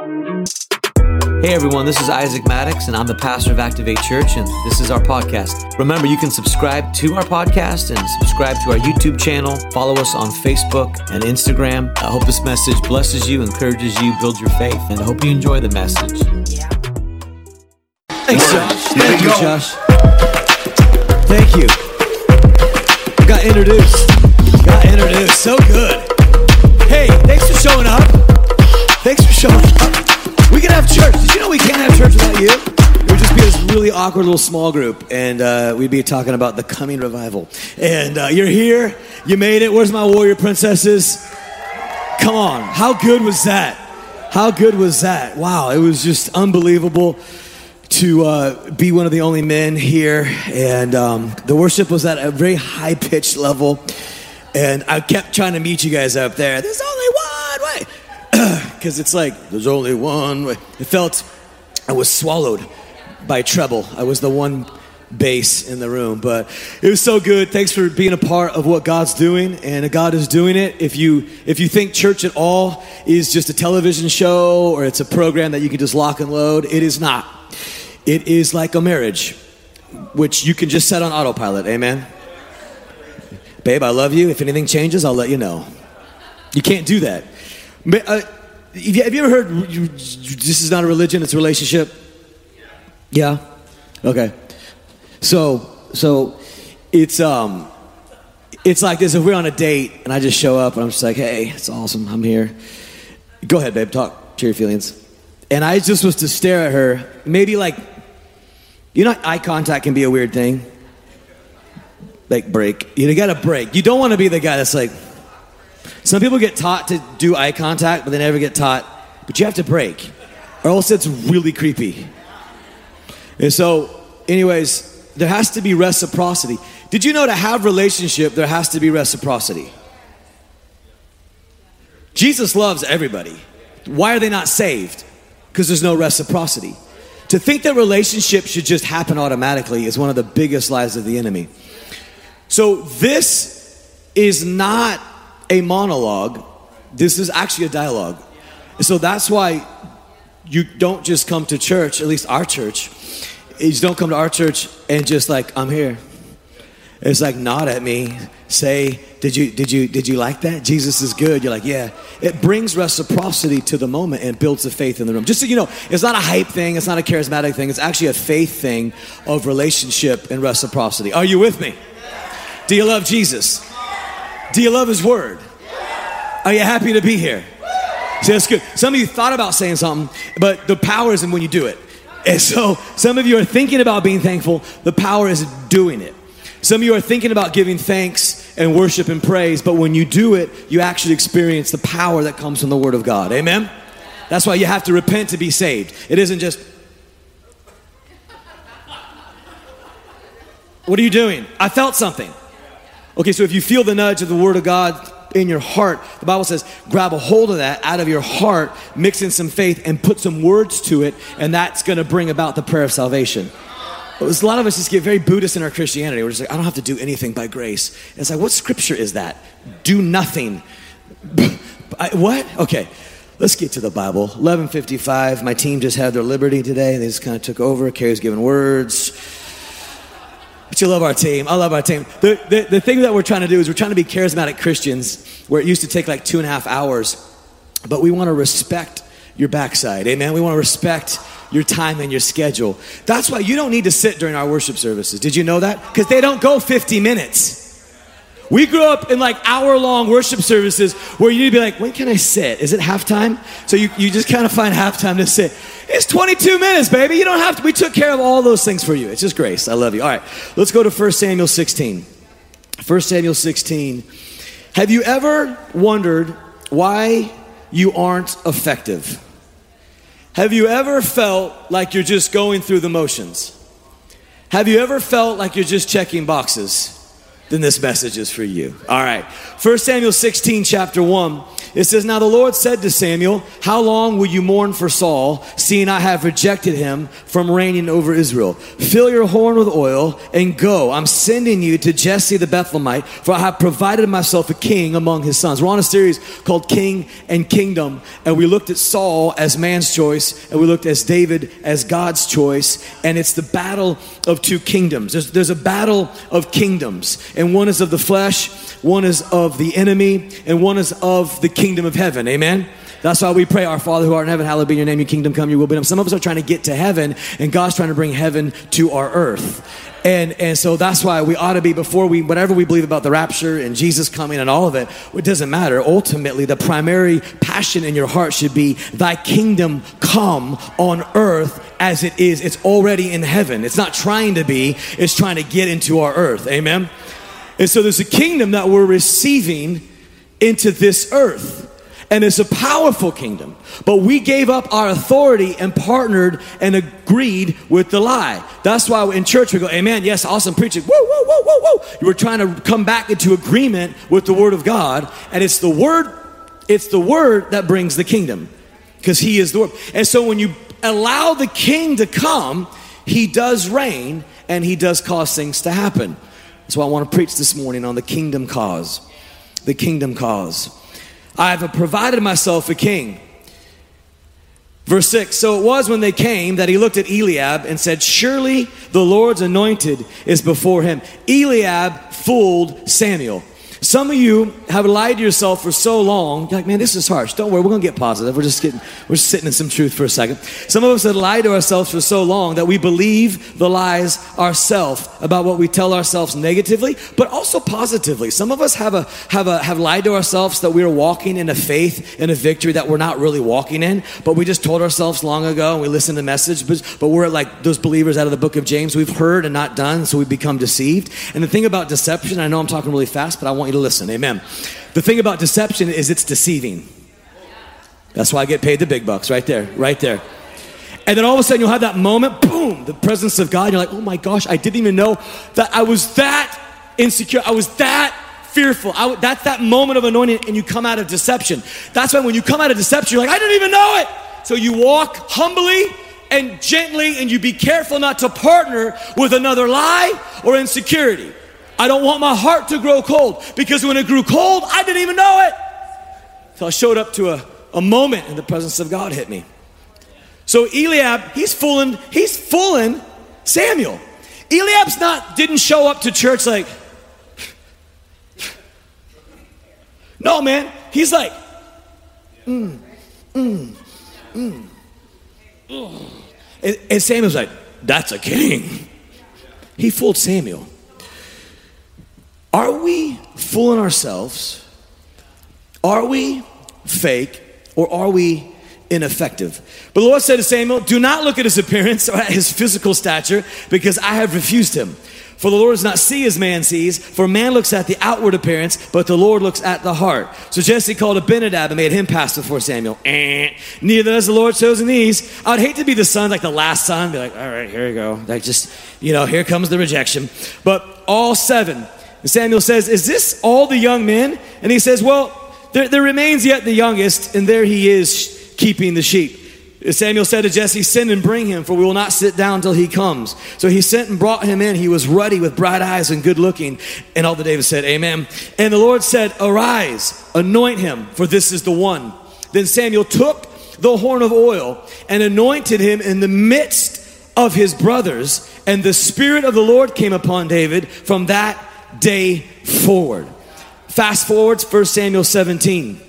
Hey everyone, this is Isaac Maddox, and I'm the pastor of Activate Church, and this is our podcast. Remember, you can subscribe to our podcast and subscribe to our YouTube channel. Follow us on Facebook and Instagram. I hope this message blesses you, encourages you, builds your faith, and I hope you enjoy the message. Thanks, Josh. Thank you, Josh. Thank you. Got introduced. Got introduced. So good. Hey, thanks for showing up. Thanks for showing up. We can have church. Did you know we can't have church without you? It would just be this really awkward little small group, and uh, we'd be talking about the coming revival. And uh, you're here. You made it. Where's my warrior princesses? Come on. How good was that? How good was that? Wow. It was just unbelievable to uh, be one of the only men here, and um, the worship was at a very high pitched level. And I kept trying to meet you guys up there. There's only one way, because it's like there's only one way. It felt I was swallowed by treble. I was the one bass in the room, but it was so good. Thanks for being a part of what God's doing, and God is doing it. If you if you think church at all is just a television show or it's a program that you can just lock and load, it is not. It is like a marriage, which you can just set on autopilot. Amen. Babe, I love you. If anything changes, I'll let you know. You can't do that. Uh, have you ever heard this is not a religion, it's a relationship? Yeah? Okay. So, so it's um it's like this if we're on a date and I just show up and I'm just like, "Hey, it's awesome. I'm here." Go ahead, babe. Talk. Share your feelings. And I just was to stare at her, maybe like you know eye contact can be a weird thing like break. You got to break. You don't want to be the guy that's like. Some people get taught to do eye contact, but they never get taught. But you have to break, or else it's really creepy. And so, anyways, there has to be reciprocity. Did you know to have relationship there has to be reciprocity? Jesus loves everybody. Why are they not saved? Because there's no reciprocity. To think that relationship should just happen automatically is one of the biggest lies of the enemy. So this is not a monologue. This is actually a dialogue. So that's why you don't just come to church, at least our church. You don't come to our church and just like, I'm here. It's like nod at me, say, "Did you did you did you like that? Jesus is good." You're like, "Yeah." It brings reciprocity to the moment and builds the faith in the room. Just so you know, it's not a hype thing, it's not a charismatic thing. It's actually a faith thing of relationship and reciprocity. Are you with me? Do you love Jesus? Do you love His Word? Are you happy to be here? See, that's good. Some of you thought about saying something, but the power is in when you do it. And so some of you are thinking about being thankful, the power is doing it. Some of you are thinking about giving thanks and worship and praise, but when you do it, you actually experience the power that comes from the Word of God. Amen? That's why you have to repent to be saved. It isn't just, what are you doing? I felt something. Okay, so if you feel the nudge of the Word of God in your heart, the Bible says, grab a hold of that out of your heart, mix in some faith, and put some words to it, and that's gonna bring about the prayer of salvation. A lot of us just get very Buddhist in our Christianity. We're just like, I don't have to do anything by grace. And it's like, what scripture is that? Do nothing. I, what? Okay, let's get to the Bible. 1155. My team just had their liberty today. They just kind of took over. Carrie's giving words. But you love our team. I love our team. The, the, the thing that we're trying to do is we're trying to be charismatic Christians where it used to take like two and a half hours, but we want to respect your backside. Amen. We want to respect your time and your schedule. That's why you don't need to sit during our worship services. Did you know that? Because they don't go 50 minutes. We grew up in like hour long worship services where you need to be like, when can I sit? Is it halftime? So you, you just kind of find halftime to sit. It's 22 minutes, baby. You don't have to. We took care of all those things for you. It's just grace. I love you. All right, let's go to 1 Samuel 16. 1 Samuel 16. Have you ever wondered why you aren't effective? Have you ever felt like you're just going through the motions? Have you ever felt like you're just checking boxes? Then this message is for you. All right. 1 Samuel 16, chapter 1. It says, Now the Lord said to Samuel, How long will you mourn for Saul, seeing I have rejected him from reigning over Israel? Fill your horn with oil and go. I'm sending you to Jesse the Bethlehemite, for I have provided myself a king among his sons. We're on a series called King and Kingdom, and we looked at Saul as man's choice, and we looked at David as God's choice, and it's the battle of two kingdoms. There's, there's a battle of kingdoms, and one is of the flesh, one is of the enemy, and one is of the kingdom of heaven. Amen? That's why we pray, Our Father who art in heaven, hallowed be your name, your kingdom come, your will be done. Some of us are trying to get to heaven, and God's trying to bring heaven to our earth. And, and so that's why we ought to be, before we, whatever we believe about the rapture and Jesus coming and all of it, it doesn't matter. Ultimately, the primary passion in your heart should be, Thy kingdom come on earth as it is. It's already in heaven. It's not trying to be, it's trying to get into our earth. Amen? And so there's a kingdom that we're receiving into this earth. And it's a powerful kingdom. But we gave up our authority and partnered and agreed with the lie. That's why in church we go, Amen, yes, awesome preaching. Whoa, whoa, whoa, whoa, whoa. You were trying to come back into agreement with the word of God. And it's the word, it's the word that brings the kingdom. Because he is the word. And so when you allow the king to come, he does reign and he does cause things to happen. Why I want to preach this morning on the kingdom cause. The kingdom cause. I have provided myself a king. Verse 6 So it was when they came that he looked at Eliab and said, Surely the Lord's anointed is before him. Eliab fooled Samuel. Some of you have lied to yourself for so long. You're like, man, this is harsh. Don't worry, we're gonna get positive. We're just getting, we're sitting in some truth for a second. Some of us have lied to ourselves for so long that we believe the lies ourselves about what we tell ourselves negatively, but also positively. Some of us have a have a have lied to ourselves that we are walking in a faith and a victory that we're not really walking in, but we just told ourselves long ago and we listened to the message, but, but we're like those believers out of the book of James. We've heard and not done, so we become deceived. And the thing about deception, I know I'm talking really fast, but I want to listen. Amen. The thing about deception is it's deceiving. That's why I get paid the big bucks right there, right there. And then all of a sudden you'll have that moment, boom, the presence of God. You're like, oh my gosh, I didn't even know that I was that insecure. I was that fearful. That's that moment of anointing, and you come out of deception. That's why when you come out of deception, you're like, I didn't even know it. So you walk humbly and gently, and you be careful not to partner with another lie or insecurity. I don't want my heart to grow cold because when it grew cold, I didn't even know it. So I showed up to a, a moment and the presence of God hit me. So Eliab, he's fooling, he's fooling Samuel. Eliab's not didn't show up to church like No, man. He's like mm, mm, mm. And, and Samuel's like, that's a king. He fooled Samuel. Are we fooling ourselves? Are we fake? Or are we ineffective? But the Lord said to Samuel, Do not look at his appearance or at his physical stature, because I have refused him. For the Lord does not see as man sees, for man looks at the outward appearance, but the Lord looks at the heart. So Jesse called Abinadab and made him pass before Samuel. Eh, neither has the Lord chosen these. I would hate to be the son, like the last son, be like, all right, here you go. Like just, you know, here comes the rejection. But all seven and Samuel says, Is this all the young men? And he says, Well, there, there remains yet the youngest, and there he is keeping the sheep. Samuel said to Jesse, Send and bring him, for we will not sit down till he comes. So he sent and brought him in. He was ruddy with bright eyes and good looking. And all the David said, Amen. And the Lord said, Arise, anoint him, for this is the one. Then Samuel took the horn of oil and anointed him in the midst of his brothers. And the Spirit of the Lord came upon David from that day forward. Fast forwards, 1 Samuel 17.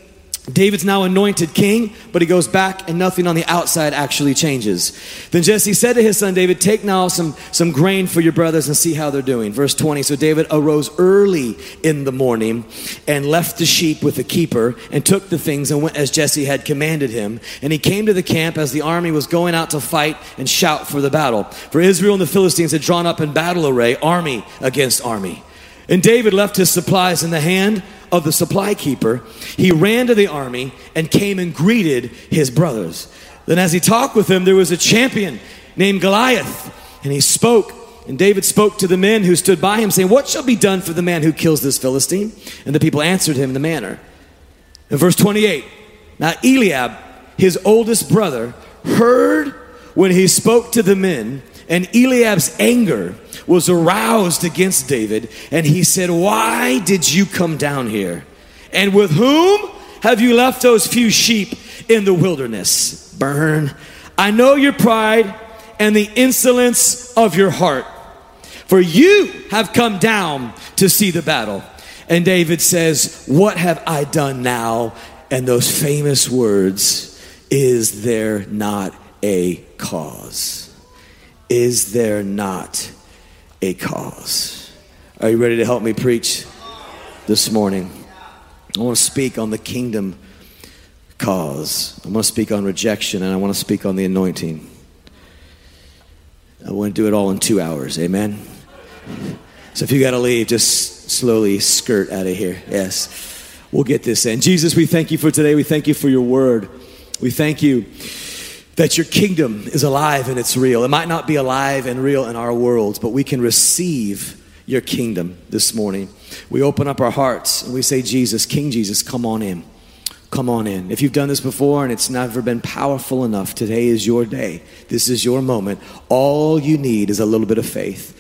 David's now anointed king, but he goes back and nothing on the outside actually changes. Then Jesse said to his son David, Take now some, some grain for your brothers and see how they're doing. Verse 20 So David arose early in the morning and left the sheep with the keeper and took the things and went as Jesse had commanded him. And he came to the camp as the army was going out to fight and shout for the battle. For Israel and the Philistines had drawn up in battle array, army against army. And David left his supplies in the hand of the supply keeper. He ran to the army and came and greeted his brothers. Then, as he talked with them, there was a champion named Goliath, and he spoke And David spoke to the men who stood by him, saying, What shall be done for the man who kills this Philistine? And the people answered him in the manner. In verse 28, now Eliab, his oldest brother, heard when he spoke to the men, and Eliab's anger was aroused against David, and he said, Why did you come down here? And with whom have you left those few sheep in the wilderness? Burn. I know your pride and the insolence of your heart, for you have come down to see the battle. And David says, What have I done now? And those famous words, Is there not a cause? Is there not a cause? Are you ready to help me preach this morning? I want to speak on the kingdom cause. I want to speak on rejection and I want to speak on the anointing. I want to do it all in two hours. Amen. So if you got to leave, just slowly skirt out of here. Yes. We'll get this in. Jesus, we thank you for today. We thank you for your word. We thank you that your kingdom is alive and it's real. It might not be alive and real in our world, but we can receive your kingdom this morning. We open up our hearts and we say, Jesus, King Jesus, come on in. Come on in. If you've done this before and it's never been powerful enough, today is your day. This is your moment. All you need is a little bit of faith.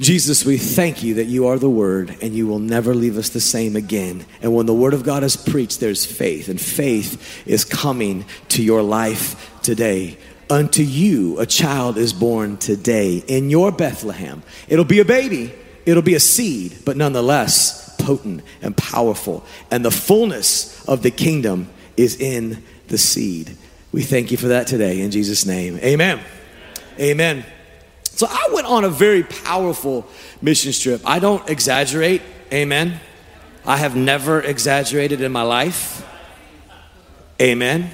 Jesus, we thank you that you are the Word and you will never leave us the same again. And when the Word of God is preached, there's faith, and faith is coming to your life today. Unto you a child is born today in your Bethlehem. It'll be a baby, it'll be a seed, but nonetheless potent and powerful. And the fullness of the kingdom is in the seed. We thank you for that today in Jesus' name. Amen. Amen. So I went on a very powerful mission trip. I don't exaggerate. Amen. I have never exaggerated in my life. Amen.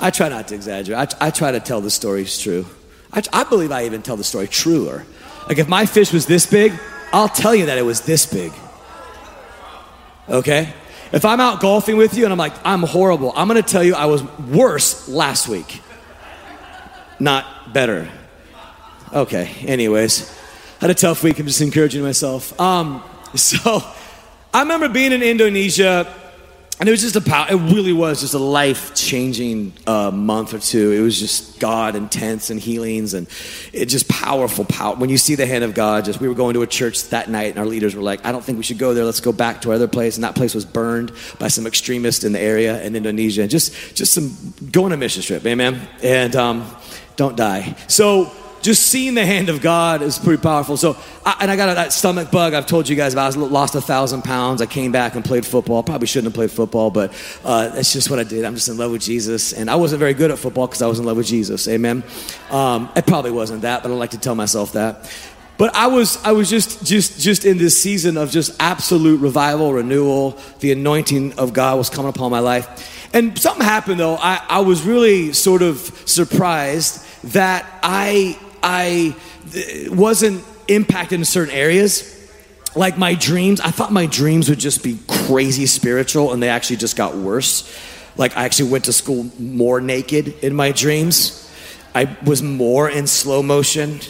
I try not to exaggerate. I, I try to tell the stories true. I, I believe I even tell the story truer. Like if my fish was this big, I'll tell you that it was this big. Okay? If I'm out golfing with you and I'm like, I'm horrible, I'm gonna tell you I was worse last week. Not better. Okay, anyways. Had a tough week. I'm just encouraging myself. Um, so I remember being in Indonesia and it was just a pow- it really was just a life changing uh, month or two. It was just god intense and healings and it just powerful power when you see the hand of god just we were going to a church that night and our leaders were like i don't think we should go there. Let's go back to our other place. And that place was burned by some extremists in the area in indonesia. And just just some going on a mission trip amen? And um, don't die. So just seeing the hand of God is pretty powerful. So, I, and I got that stomach bug I've told you guys about. I lost a thousand pounds. I came back and played football. Probably shouldn't have played football, but uh, that's just what I did. I'm just in love with Jesus, and I wasn't very good at football because I was in love with Jesus. Amen. Um, it probably wasn't that, but I like to tell myself that. But I was, I was just, just, just in this season of just absolute revival, renewal. The anointing of God was coming upon my life. And something happened though. I, I was really sort of surprised that I I wasn't impacted in certain areas. Like my dreams, I thought my dreams would just be crazy spiritual, and they actually just got worse. Like I actually went to school more naked in my dreams. I was more in slow motion.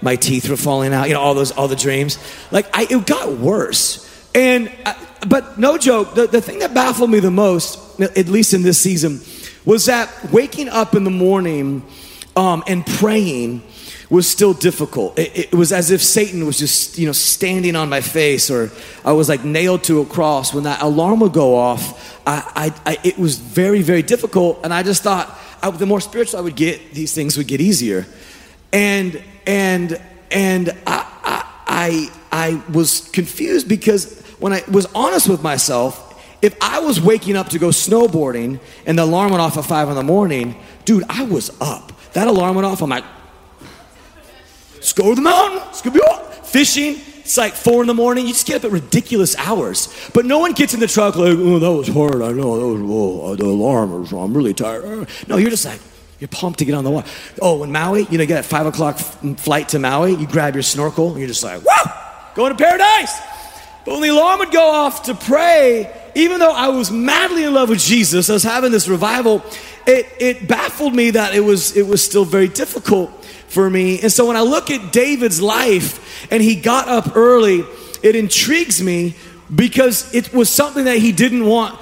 My teeth were falling out. You know all those all the dreams. Like I, it got worse. And I, but no joke, the, the thing that baffled me the most, at least in this season, was that waking up in the morning um, and praying was still difficult. It, it, was as if Satan was just, you know, standing on my face, or I was like nailed to a cross. When that alarm would go off, I, I, I it was very, very difficult. And I just thought, I, the more spiritual I would get, these things would get easier. And and and I, I, I was confused because when I was honest with myself, if I was waking up to go snowboarding and the alarm went off at five in the morning, dude, I was up. That alarm went off. I'm like, Let's go to the mountain. Fishing. It's like four in the morning. You just get up at ridiculous hours. But no one gets in the truck like, oh, that was hard. I know. That was, oh, the alarm was, I'm really tired. No, you're just like, you're pumped to get on the water. Oh, in Maui, you know, you get a five o'clock mm, flight to Maui, you grab your snorkel, and you're just like, whoa, going to paradise. But when the alarm would go off to pray, even though I was madly in love with Jesus, I was having this revival, it, it baffled me that it was, it was still very difficult for me. And so when I look at David's life and he got up early, it intrigues me because it was something that he didn't want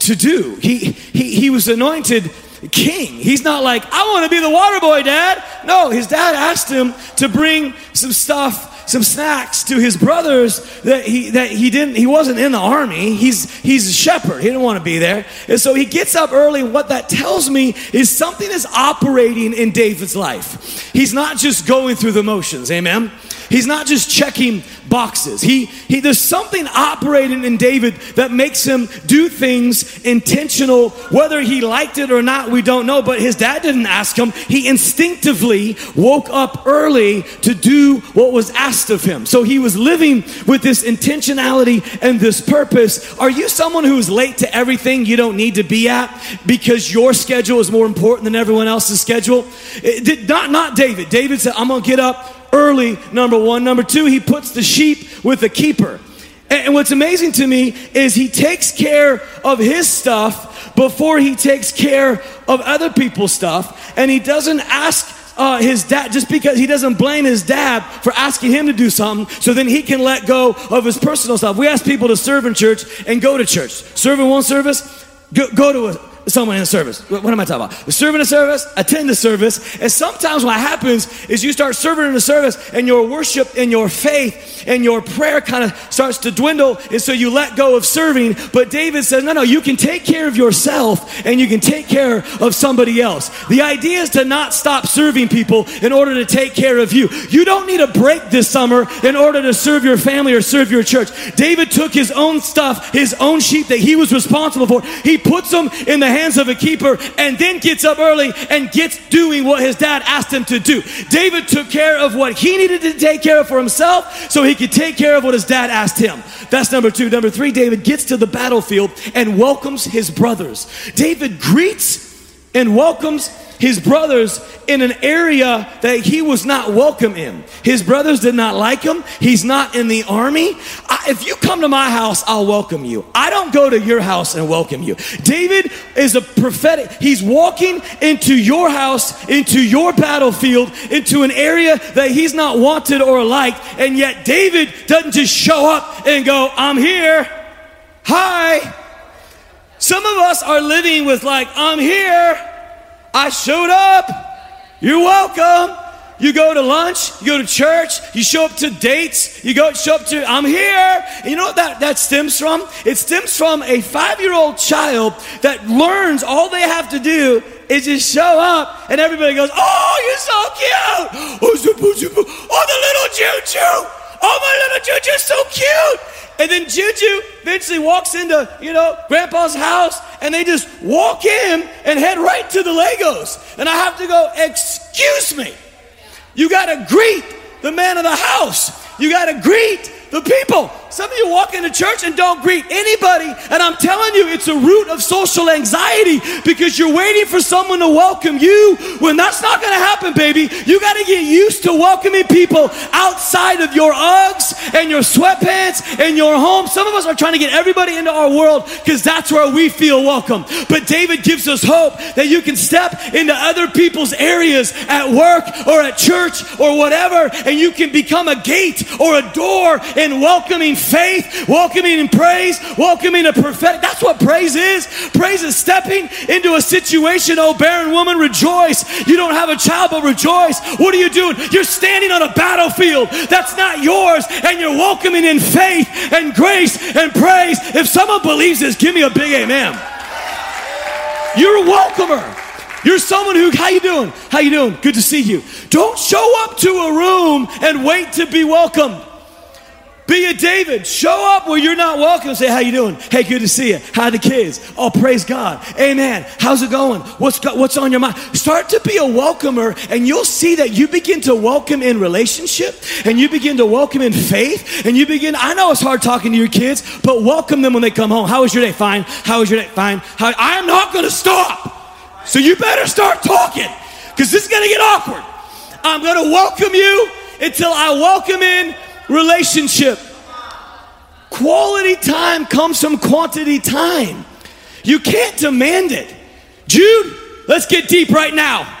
to do. He, he, he was anointed king. He's not like, I want to be the water boy, dad. No, his dad asked him to bring some stuff some snacks to his brothers that he that he didn't he wasn't in the army he's he's a shepherd he didn't want to be there and so he gets up early what that tells me is something is operating in david's life he's not just going through the motions amen He's not just checking boxes. He, he, there's something operating in David that makes him do things intentional. Whether he liked it or not, we don't know. But his dad didn't ask him. He instinctively woke up early to do what was asked of him. So he was living with this intentionality and this purpose. Are you someone who's late to everything you don't need to be at because your schedule is more important than everyone else's schedule? Eh, it did not, not David. David said, I'm going to get up early, number one. Number two, he puts the sheep with the keeper. And what's amazing to me is he takes care of his stuff before he takes care of other people's stuff. And he doesn't ask uh, his dad just because he doesn't blame his dad for asking him to do something so then he can let go of his personal stuff. We ask people to serve in church and go to church. Serve in one service, go, go to a someone in a service. What, am I talking about? Serving a service, attend the service. And sometimes what happens is you start serving in the service and your worship and your faith and your prayer kind of starts to dwindle. And so you let go of serving. But David says, no, no, you can take care of yourself and you can take care of somebody else. The idea is to not stop serving people in order to take care of you. You don't need a break this summer in order to serve your family or serve your church. David took his own stuff, his own sheep that he was responsible for. He puts them in the hands of a keeper and then gets up early and gets doing what his dad asked him to do. David took care of what he needed to take care of for himself so he could take care of what his dad asked him. That's number two. Number three, David gets to the battlefield and welcomes his brothers. David greets and welcomes his brothers in an area that he was not welcome in. His brothers did not like him. He's not in the army. I, if you come to my house, I'll welcome you. I don't go to your house and welcome you. David is a prophetic, he's walking into your house, into your battlefield, into an area that he's not wanted or liked, and yet David doesn't just show up and go, I'm here. Hi. Some of us are living with, like, I'm here. I showed up. You're welcome. You go to lunch, you go to church, you show up to dates, you go show up to I'm here. And you know what that, that stems from? It stems from a five-year-old child that learns all they have to do is just show up and everybody goes, Oh, you're so cute! Oh, oh the little Juju! Oh, my little Juju's so cute! And then Juju eventually walks into, you know, grandpa's house and they just walk in and head right to the Legos. And I have to go, excuse me. You got to greet the man of the house. You got to greet the people. Some of you walk into church and don't greet anybody, and I'm telling you, it's a root of social anxiety because you're waiting for someone to welcome you when that's not going to happen, baby. You got to get used to welcoming people outside of your Uggs and your sweatpants and your home. Some of us are trying to get everybody into our world because that's where we feel welcome. But David gives us hope that you can step into other people's areas at work or at church or whatever, and you can become a gate or a door in welcoming faith, welcoming in praise, welcoming a prophetic. That's what praise is. Praise is stepping into a situation. Oh, barren woman, rejoice. You don't have a child, but rejoice. What are you doing? You're standing on a battlefield that's not yours, and you're welcoming in faith and grace and praise. If someone believes this, give me a big amen. You're a welcomer. You're someone who, how you doing? How you doing? Good to see you. Don't show up to a room and wait to be welcomed. Be a David. Show up where you're not welcome. Say, how you doing? Hey, good to see you. How the kids? Oh, praise God. Amen. How's it going? What's, what's on your mind? Start to be a welcomer and you'll see that you begin to welcome in relationship and you begin to welcome in faith and you begin, I know it's hard talking to your kids, but welcome them when they come home. How was your day? Fine. How was your day? Fine. How, I'm not going to stop. So you better start talking because this is going to get awkward. I'm going to welcome you until I welcome in relationship. Quality time comes from quantity time. You can't demand it. Jude, let's get deep right now.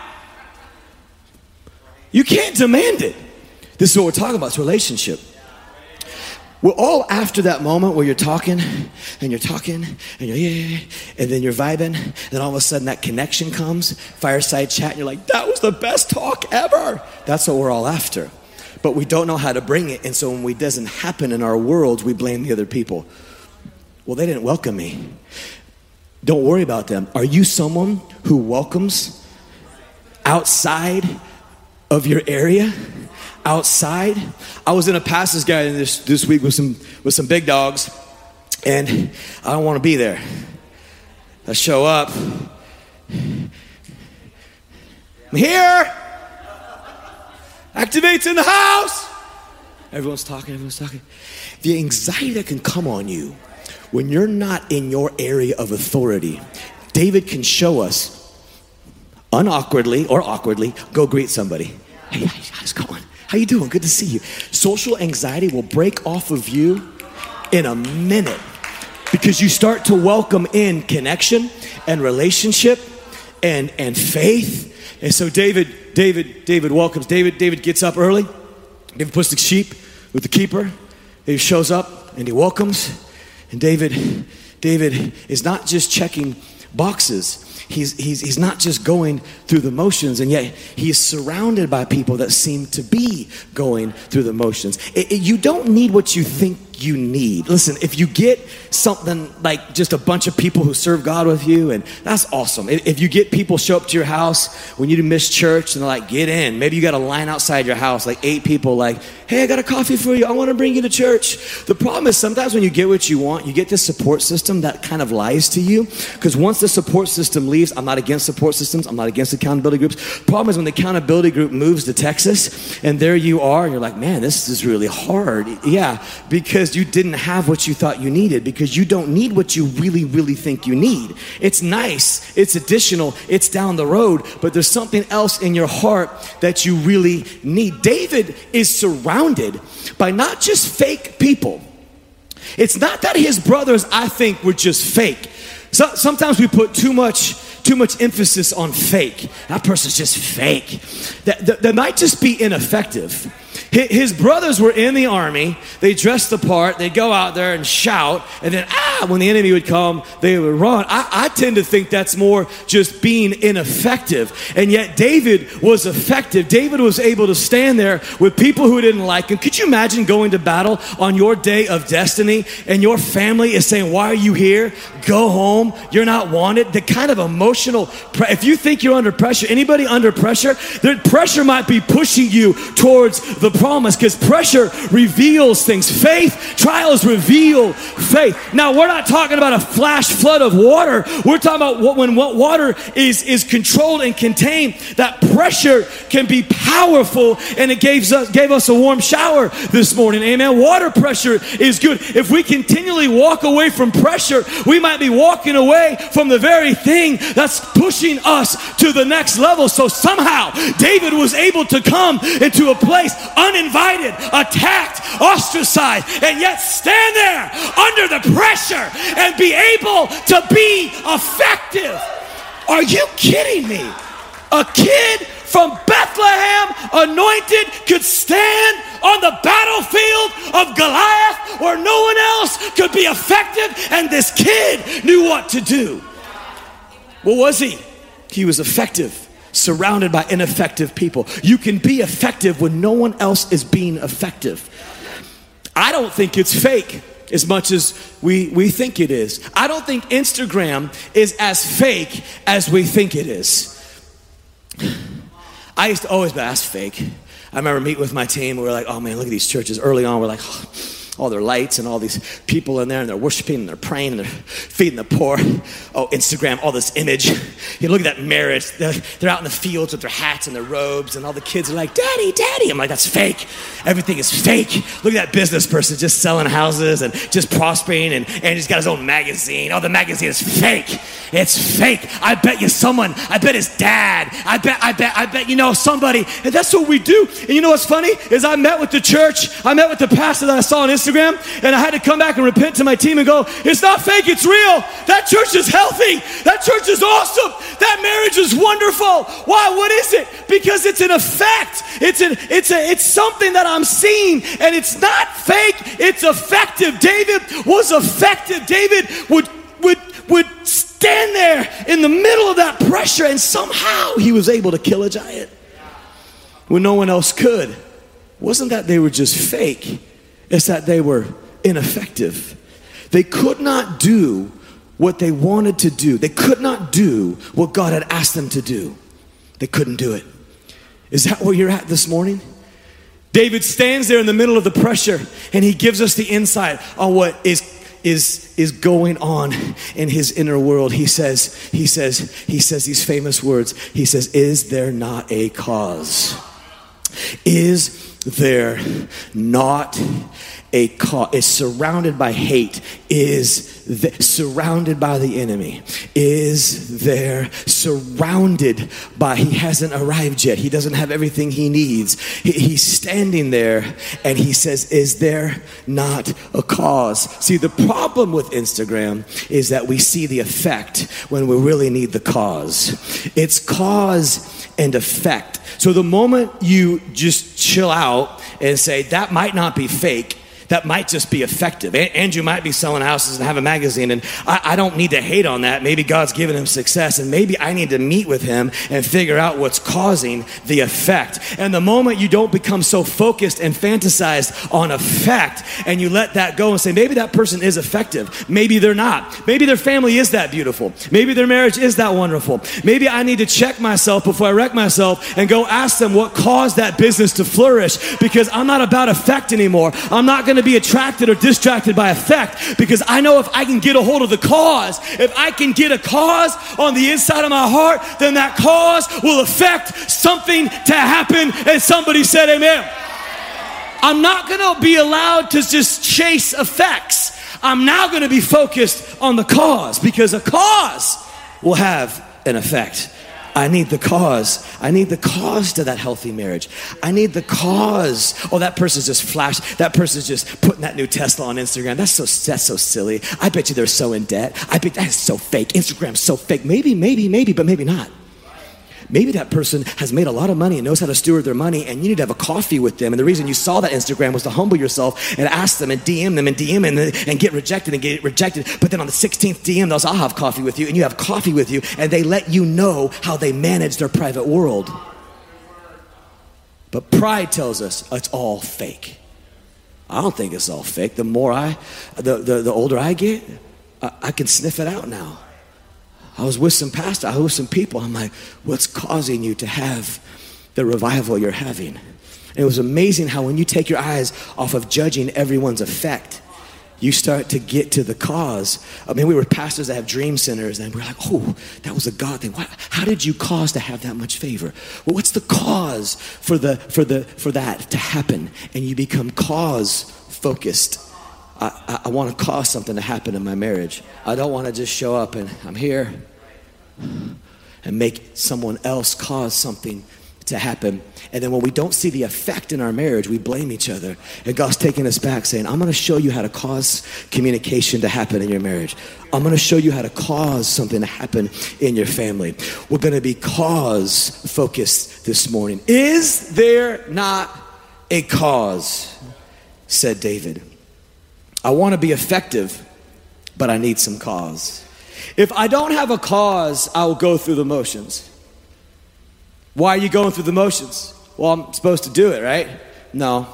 You can't demand it. This is what we're talking about, it's relationship. We're all after that moment where you're talking and you're talking and you're yeah, and then you're vibing, and then all of a sudden that connection comes, fireside chat, and you're like, that was the best talk ever. That's what we're all after. But we don't know how to bring it, and so when it doesn't happen in our world, we blame the other people. Well, they didn't welcome me. Don't worry about them. Are you someone who welcomes outside of your area? outside. I was in a pastor's gathering this, this week with some, with some big dogs, and I don't want to be there. I show up. I'm here. Activates in the house. Everyone's talking, everyone's talking. The anxiety that can come on you when you're not in your area of authority, David can show us unawkwardly or awkwardly go greet somebody. Hey, how's it going? How you doing? Good to see you. Social anxiety will break off of you in a minute because you start to welcome in connection and relationship and and faith. And so David David David welcomes David David gets up early. David puts the sheep with the keeper. He shows up and he welcomes. And David David is not just checking boxes he's, he's, he's not just going through the motions, and yet he's surrounded by people that seem to be going through the motions. It, it, you don't need what you think you need. Listen, if you get something like just a bunch of people who serve God with you, and that's awesome. If you get people show up to your house when you miss church and they're like, get in. Maybe you got a line outside your house, like eight people, like, hey, I got a coffee for you. I want to bring you to church. The problem is sometimes when you get what you want, you get this support system that kind of lies to you. Because once the support system leaves, I'm not against support systems, I'm not against accountability groups. Problem is when the accountability group moves to Texas, and there you are, and you're like, man, this is really hard. Yeah, because because you didn't have what you thought you needed, because you don't need what you really, really think you need. It's nice, it's additional, it's down the road, but there's something else in your heart that you really need. David is surrounded by not just fake people. It's not that his brothers, I think, were just fake. So, sometimes we put too much too much emphasis on fake. That person's just fake. That, that, that might just be ineffective. His brothers were in the army. They dressed the part. They'd go out there and shout. And then, ah, when the enemy would come, they would run. I, I tend to think that's more just being ineffective. And yet, David was effective. David was able to stand there with people who didn't like him. Could you imagine going to battle on your day of destiny and your family is saying, Why are you here? Go home. You're not wanted. The kind of emotional, pre- if you think you're under pressure, anybody under pressure, the pressure might be pushing you towards the promise because pressure reveals things. Faith, trials reveal faith. Now, we're not talking about a flash flood of water. We're talking about what, when what water is, is controlled and contained, that pressure can be powerful and it gave us, gave us a warm shower this morning. Amen. Water pressure is good. If we continually walk away from pressure, we might be walking away from the very thing that's pushing us to the next level. So somehow David was able to come into a place uninvited, attacked, ostracized, and yet stand there under the pressure and be able to be effective. Are you kidding me? A kid from Bethlehem, anointed, could stand on the battlefield of Goliath where no one else could be effective, and this kid knew what to do. What was he? He was effective surrounded by ineffective people. You can be effective when no one else is being effective. I don't think it's fake as much as we, we think it is. I don't think Instagram is as fake as we think it is. I used to always be, that's fake. I remember meeting with my team, we were like, oh man, look at these churches. Early on, we're like, oh, all their lights and all these people in there and they're worshiping and they're praying and they're feeding the poor. Oh, Instagram, all this image. You look at that marriage. They're, they're out in the fields with their hats and their robes and all the kids are like, Daddy, Daddy. I'm like, that's fake. Everything is fake. Look at that business person just selling houses and just prospering and, and he's got his own magazine. Oh, the magazine is fake. It's fake. I bet you someone, I bet his dad, I bet, I bet, I bet you know somebody. And that's what we do. And you know what's funny? Is I met with the church, I met with the pastor that I saw on Instagram Instagram, and I had to come back and repent to my team and go, it's not fake, it's real. That church is healthy. That church is awesome. That marriage is wonderful. Why? What is it? Because it's an effect. It's an it's a it's something that I'm seeing, and it's not fake, it's effective. David was effective. David would would would stand there in the middle of that pressure, and somehow he was able to kill a giant when no one else could. Wasn't that they were just fake, it's that they were ineffective. They could not do what they wanted to do, they could not do what God had asked them to do. They couldn't do it. Is that where you're at this morning? David stands there in the middle of the pressure and he gives us the insight on what is is is going on in his inner world he says he says he says these famous words he says is there not a cause is there not a cause is surrounded by hate is the, surrounded by the enemy is there surrounded by he hasn't arrived yet. He doesn't have everything he needs. He, he's standing there and he says is there not a cause? See the problem with instagram is that we see the effect when we really need the cause. It's cause and effect. So the moment you just chill out and say that might not be fake that might just be effective. Andrew might be selling houses and have a magazine, and I, I don't need to hate on that. Maybe God's given him success, and maybe I need to meet with him and figure out what's causing the effect. And the moment you don't become so focused and fantasized on effect, and you let that go and say, maybe that person is effective, maybe they're not. Maybe their family is that beautiful. Maybe their marriage is that wonderful. Maybe I need to check myself before I wreck myself and go ask them what caused that business to flourish because I'm not about effect anymore. I'm not going to to be attracted or distracted by effect because I know if I can get a hold of the cause, if I can get a cause on the inside of my heart, then that cause will affect something to happen. And somebody said, Amen. I'm not going to be allowed to just chase effects. I'm now going to be focused on the cause because a cause will have an effect. I need the cause. I need the cause to that healthy marriage. I need the cause. Oh, that person's just flash. That person's just putting that new Tesla on Instagram. That's so that's so silly. I bet you they're so in debt. I bet that's so fake. Instagram's so fake. Maybe, maybe, maybe, but maybe not. Maybe that person has made a lot of money and knows how to steward their money, and you need to have a coffee with them. And the reason you saw that Instagram was to humble yourself and ask them and DM them and DM and, and get rejected and get rejected. But then on the 16th DM, they'll say, I'll have coffee with you, and you have coffee with you, and they let you know how they manage their private world. But pride tells us it's all fake. I don't think it's all fake. The more I, the, the, the older I get, I, I can sniff it out now. I was with some pastor, I was with some people. I'm like, what's causing you to have the revival you're having? And it was amazing how when you take your eyes off of judging everyone's effect, you start to get to the cause. I mean, we were pastors that have dream centers, and we're like, oh, that was a God thing. how did you cause to have that much favor? Well, what's the cause for the for the for that to happen? And you become cause focused. I, I, want to cause something to happen in my marriage. I don't want to just show up and I'm here and make someone else cause something to happen. And then when we don't see the effect in our marriage, we blame each other. And God's taking us back saying, I'm going to show you how to cause communication to happen in your marriage. I'm going to show you how to cause something to happen in your family. We're going to be cause focused this morning. Is there not a cause? said David. I want to be effective, but I need some cause. If I don't have a cause, I will go through the motions. Why are you going through the motions? Well, I'm supposed to do it, right? No.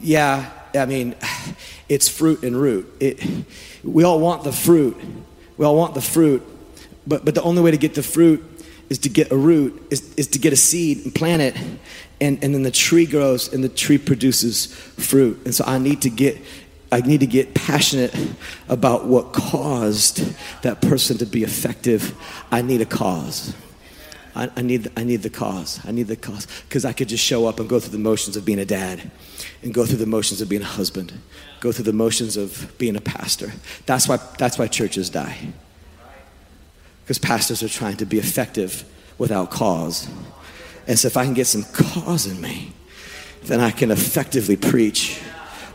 Yeah, I mean, it's fruit and root. It, we all want the fruit. We all want the fruit. But, but the only way to get the fruit is to get a root, is, is to get a seed and plant it. And, and then the tree grows and the tree produces fruit. And so I need to get I need to get passionate about what caused that person to be effective. I need a cause. I, I need, I need the cause. I need the cause. Because I could just show up and go through the motions of being a dad, and go through the motions of being a husband, go through the motions of being a pastor. That's why, that's why churches die. Because pastors are trying to be effective without cause. And so if I can get some cause in me, then I can effectively preach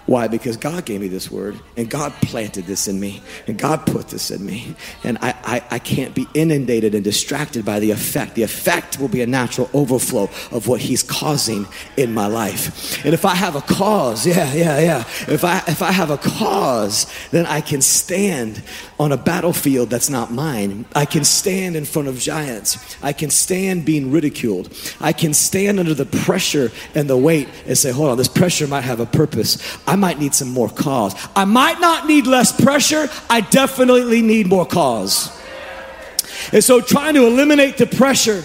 Why? Because God gave me this word and God planted this in me and God put this in me. And I, I, I, can't be inundated and distracted by the effect. The effect will be a natural overflow of what He's causing in my life. And if I have a cause, yeah, yeah, yeah. If I, if I have a cause, then I can stand on a battlefield that's not mine. I can stand in front of giants. I can stand being ridiculed. I can stand under the pressure and the weight and say, hold on, this pressure might have a purpose. Might need some more cause. I might not need less pressure, I definitely need more cause. And so, trying to eliminate the pressure,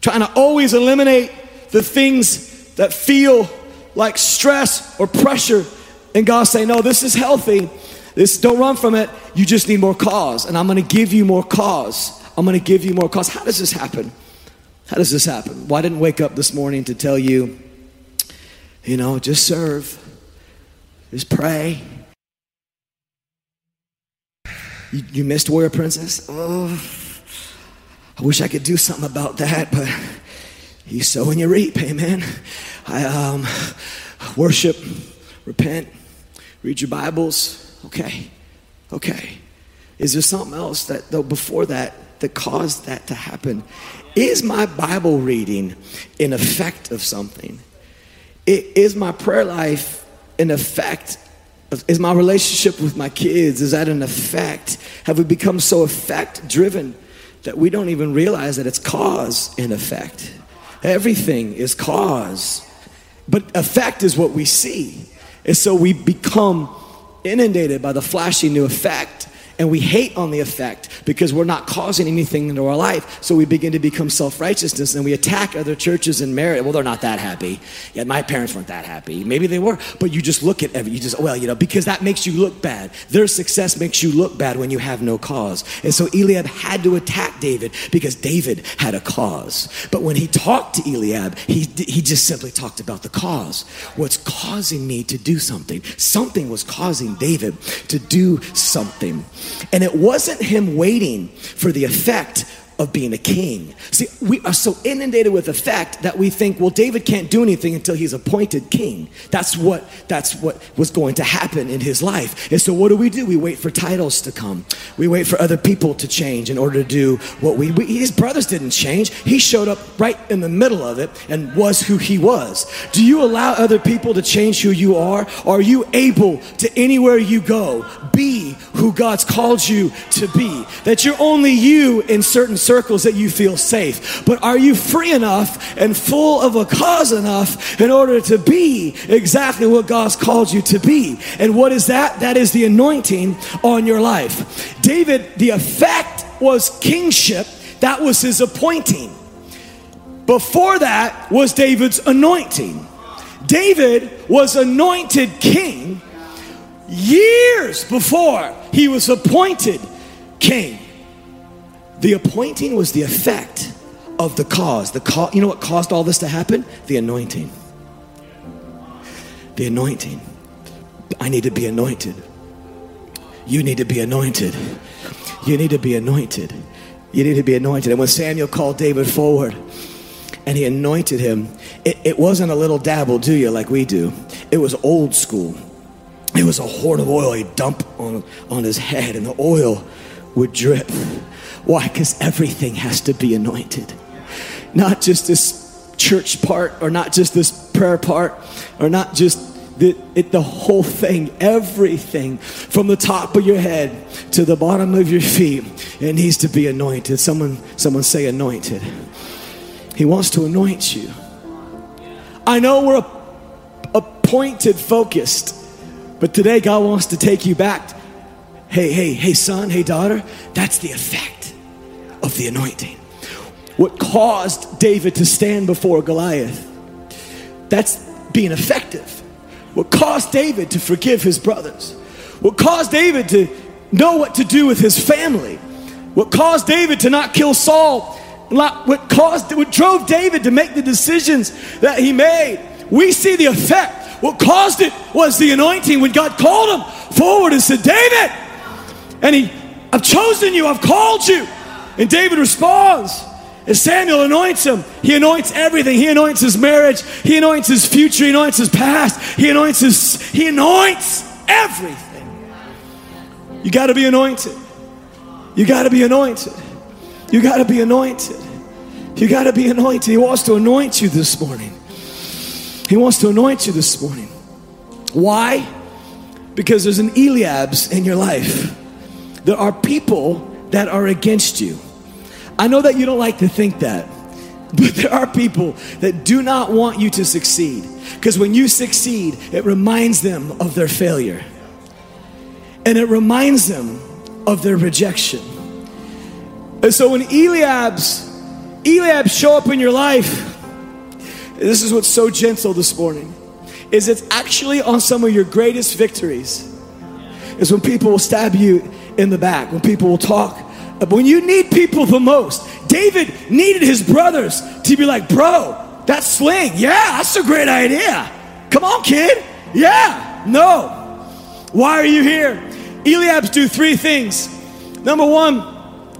trying to always eliminate the things that feel like stress or pressure, and God say, No, this is healthy. This don't run from it. You just need more cause, and I'm going to give you more cause. I'm going to give you more cause. How does this happen? How does this happen? Well, didn't wake up this morning to tell you you know, just serve, just pray. You, you missed Warrior Princess? Oh, I wish I could do something about that, but you sow and you reap, amen. I um, worship, repent, read your Bibles. Okay, okay. Is there something else that, though, before that, that caused that to happen? Is my Bible reading an effect of something? Is my prayer life an effect? Is my relationship with my kids, is that an effect? Have we become so effect driven that we don't even realize that it's cause and effect? Everything is cause, but effect is what we see. And so we become inundated by the flashy new effect and we hate on the effect because we're not causing anything into our life. So we begin to become self righteousness and we attack other churches and merit. Well, they're not that happy. Yeah, my parents weren't that happy. Maybe they were, but you just look at every, you just, well, you know, because that makes you look bad. Their success makes you look bad when you have no cause. And so Eliab had to attack David because David had a cause. But when he talked to Eliab, he, he just simply talked about the cause. What's causing me to do something? Something was causing David to do something. And it wasn't him waiting for the effect of being a king. See, we are so inundated with the fact that we think, well, David can't do anything until he's appointed king. That's what that's what was going to happen in his life. And so what do we do? We wait for titles to come. We wait for other people to change in order to do what we, we his brothers didn't change. He showed up right in the middle of it and was who he was. Do you allow other people to change who you are? Are you able to anywhere you go be who God's called you to be? That you're only you in certain circumstances circles that you feel safe. But are you free enough and full of a cause enough in order to be exactly what God's called you to be? And what is that? That is the anointing on your life. David, the effect was kingship, that was his appointing. Before that was David's anointing. David was anointed king years before he was appointed king. The appointing was the effect of the cause. The you know what caused all this to happen? The anointing. The anointing. I need to be anointed. You need to be anointed. You need to be anointed. You need to be anointed. And when Samuel called David forward and he anointed him, it, it wasn't a little dabble, do you, like we do. It was old school. It was a horn of oil he'd dump on, on his head, and the oil would drip. Why? Because everything has to be anointed. Not just this church part, or not just this prayer part, or not just the, it, the whole thing, everything from the top of your head to the bottom of your feet, it needs to be anointed. Someone, someone say anointed. He wants to anoint you. I know we're appointed, focused, but today God wants to take you back. Hey, hey, hey, son, hey, daughter, that's the effect of the anointing. What caused David to stand before Goliath? That's being effective. What caused David to forgive his brothers? What caused David to know what to do with his family? What caused David to not kill Saul? What caused what drove David to make the decisions that he made? We see the effect. What caused it was the anointing when God called him forward and said, David, and he, I've chosen you, I've called you. And David responds And Samuel anoints him, he anoints everything. He anoints his marriage, he anoints his future, he anoints his past, he anoints his he anoints everything. You got to be anointed. You got to be anointed. You got to be anointed. You got to be anointed. He wants to anoint you this morning. He wants to anoint you this morning. Why? Because there's an Eliabs in your life. There are people that are against you. I know that you don't like to think that, but there are people that do not want you to succeed. Because when you succeed, it reminds them of their failure. And it reminds them of their rejection. And so when Eliab's Eliab show up in your life, this is what's so gentle this morning, is it's actually on some of your greatest victories. Is when people will stab you in the back, when people will talk. When you need people the most. David needed his brothers to be like, bro, that sling, yeah, that's a great idea. Come on, kid. Yeah, no. Why are you here? Eliabs do three things. Number one,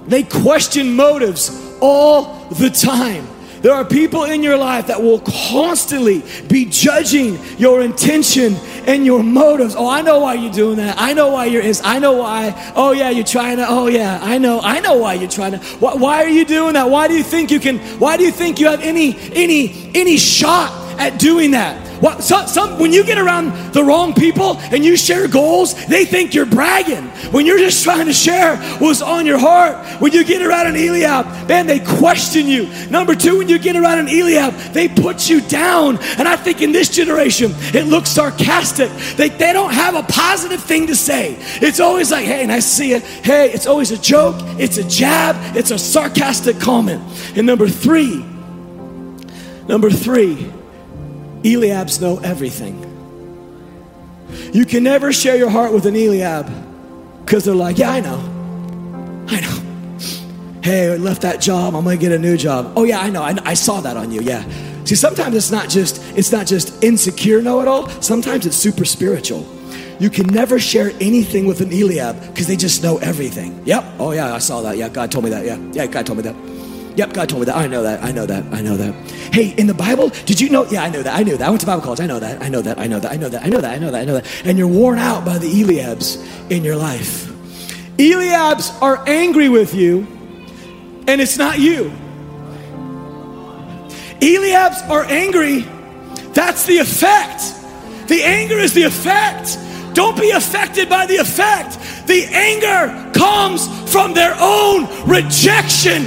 they question motives all the time. There are people in your life that will constantly be judging your intention and your motives. Oh, I know why you're doing that. I know why you're is. I know why. Oh yeah, you're trying to. Oh yeah, I know. I know why you're trying to. Why, why are you doing that? Why do you think you can? Why do you think you have any any any shot at doing that? What, some, some, when you get around the wrong people and you share goals, they think you're bragging. When you're just trying to share what's on your heart, when you get around an Eliab, man, they question you. Number two, when you get around an Eliab, they put you down. And I think in this generation, it looks sarcastic. They, they don't have a positive thing to say. It's always like, hey, and I see it. Hey, it's always a joke, it's a jab, it's a sarcastic comment. And number three, number three, Eliabs know everything. You can never share your heart with an Eliab because they're like, yeah, I know. I know. Hey, I left that job. I'm gonna get a new job. Oh yeah, I know. I, I saw that on you. Yeah. See, sometimes it's not just it's not just insecure know-it-all. Sometimes it's super spiritual. You can never share anything with an Eliab because they just know everything. Yep. Oh yeah, I saw that. Yeah, God told me that. Yeah. Yeah, God told me that. Yep, God told me that. I know that. I know that. I know that. Hey, in the Bible, did you know? Yeah, I know that. I knew that. I went to Bible college. I know that. I know that. I know that. I know that. I know that. I know that. I know that. And you're worn out by the Eliabs in your life. Eliabs are angry with you, and it's not you. Eliabs are angry. That's the effect. The anger is the effect. Don't be affected by the effect. The anger comes from their own rejection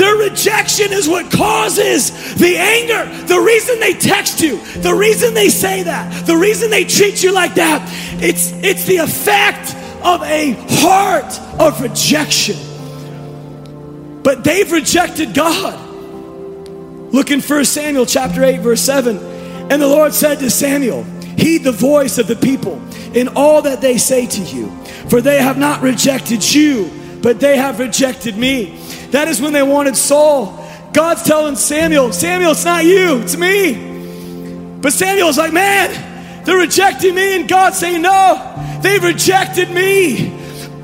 their rejection is what causes the anger. The reason they text you, the reason they say that, the reason they treat you like that, it's, it's the effect of a heart of rejection. But they've rejected God. Look in 1 Samuel chapter 8, verse 7. And the Lord said to Samuel, Heed the voice of the people in all that they say to you, for they have not rejected you, but they have rejected me that is when they wanted Saul. God's telling Samuel, Samuel, it's not you, it's me. But Samuel's like, man, they're rejecting me. And God's saying, no, they've rejected me.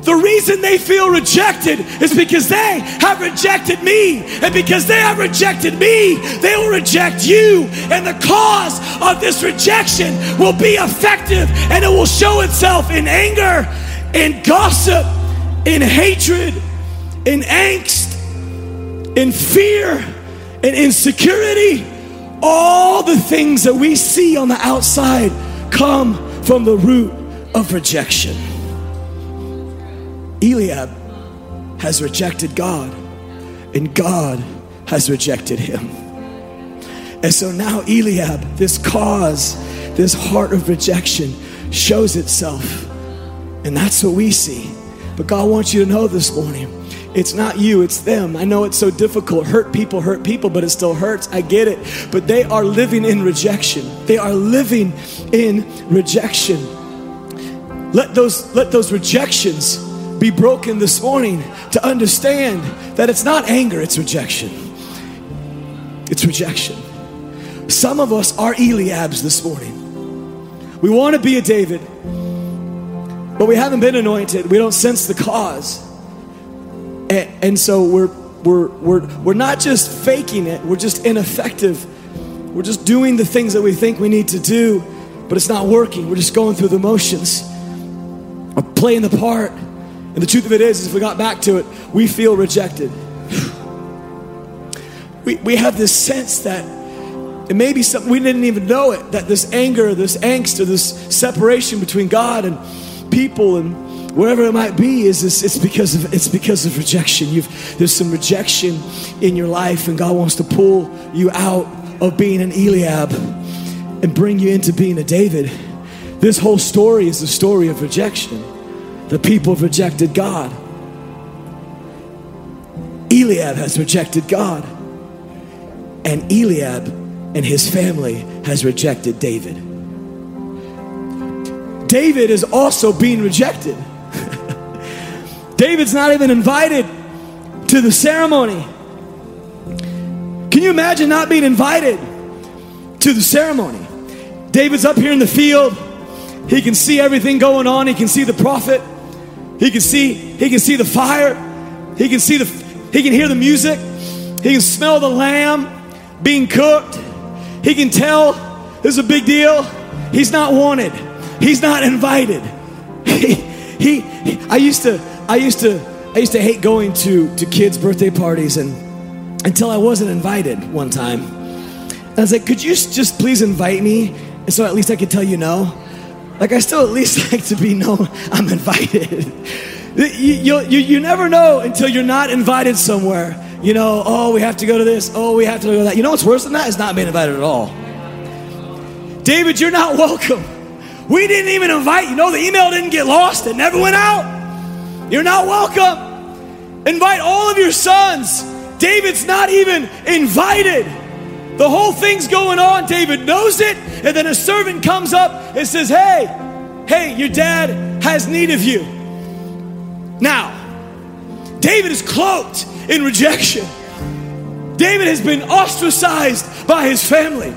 The reason they feel rejected is because they have rejected me. And because they have rejected me, they will reject you. And the cause of this rejection will be effective and it will show itself in anger, in gossip, in hatred, in angst, in fear and insecurity, all the things that we see on the outside come from the root of rejection. Eliab has rejected God, and God has rejected him. And so now Eliab, this cause, this heart of rejection, shows itself. And that's what we see. But God wants you to know this morning it's not you, it's them. I know it's so difficult. Hurt people hurt people, but it still hurts. I get it. But they are living in rejection. They are living in rejection. Let those, let those rejections be broken this morning to understand that it's not anger, it's rejection. It's rejection. Some of us are Eliabs this morning. We want to be a David, but we haven't been anointed. We don't sense the cause. And, and so we're we're, we're, we're not just faking it, we're just ineffective. We're just doing the things that we think we need to do, but it's not working. We're just going through the motions, or playing the part. And the truth of it is, is if we got back to it, we feel rejected. We, we have this sense that it may be something we didn't even know it, that this anger, this angst, or this separation between God and people and wherever it might be is this, it's because of it's because of rejection. You've there's some rejection in your life, and God wants to pull you out of being an Eliab and bring you into being a David. This whole story is the story of rejection. The people have rejected God. Eliab has rejected God. And Eliab and his family has rejected David. David is also being rejected. David's not even invited to the ceremony. Can you imagine not being invited to the ceremony? David's up here in the field. He can see everything going on. He can see the prophet. He can see he can see the fire. He can see the he can hear the music. He can smell the lamb being cooked. He can tell there's a big deal. He's not wanted. He's not invited. He, he, he I used to I used to I used to hate going to to kids' birthday parties and until I wasn't invited one time. I was like, could you just please invite me so at least I could tell you no? Like I still at least like to be known I'm invited. You, you, you never know until you're not invited somewhere. You know, oh, we have to go to this. Oh, we have to go to that. You know what's worse than that? Is not being invited at all. David, you're not welcome. We didn't even invite you. know, the email didn't get lost. It never went out. You're not welcome. Invite all of your sons. David's not even invited. The whole thing's going on. David knows it. And then a servant comes up and says, Hey, hey, your dad has need of you. Now, David is cloaked in rejection. David has been ostracized by his family.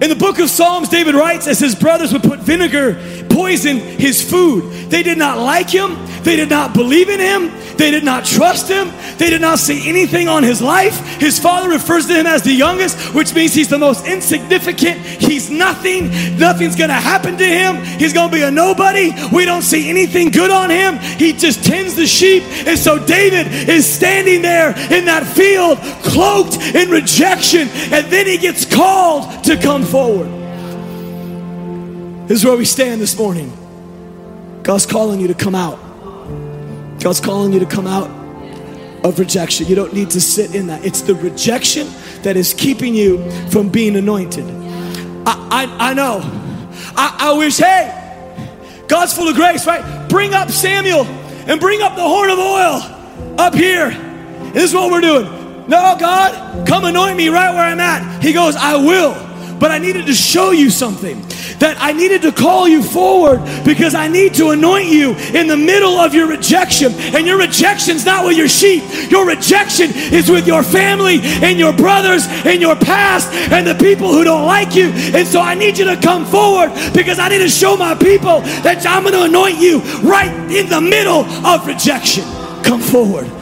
In the book of Psalms, David writes as his brothers would put vinegar, poison his food. They did not like him, they did not believe in him, they did not trust him, they did not see anything on his life. His father refers to him as the youngest, which means he's the most insignificant. He's nothing, nothing's gonna happen to him. He's gonna be a nobody. We don't see anything good on him. He just tends the sheep. And so David is standing there in that field, cloaked in rejection, and then he gets called to come forward. This is where we stand this morning. God's calling you to come out. God's calling you to come out of rejection. You don't need to sit in that. It's the rejection that is keeping you from being anointed. I, I, I know. I, I wish, hey, God's full of grace, right? Bring up Samuel and bring up the horn of oil up here. And this is what we're doing. No, God, come anoint me right where I'm at. He goes, I will. But I needed to show you something that I needed to call you forward because I need to anoint you in the middle of your rejection. And your rejection's not with your sheep, your rejection is with your family and your brothers and your past and the people who don't like you. And so I need you to come forward because I need to show my people that I'm going to anoint you right in the middle of rejection. Come forward.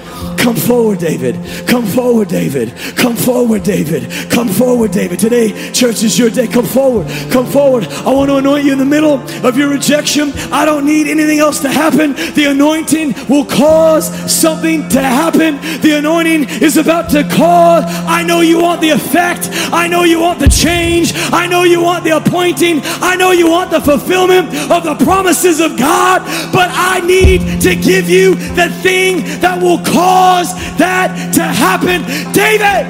Come forward, David. Come forward, David. Come forward, David. Come forward, David. Today, church is your day. Come forward. Come forward. I want to anoint you in the middle of your rejection. I don't need anything else to happen. The anointing will cause something to happen. The anointing is about to cause. I know you want the effect. I know you want the change. I know you want the appointing. I know you want the fulfillment of the promises of God. But I need to give you the thing that will cause cause that to happen. David,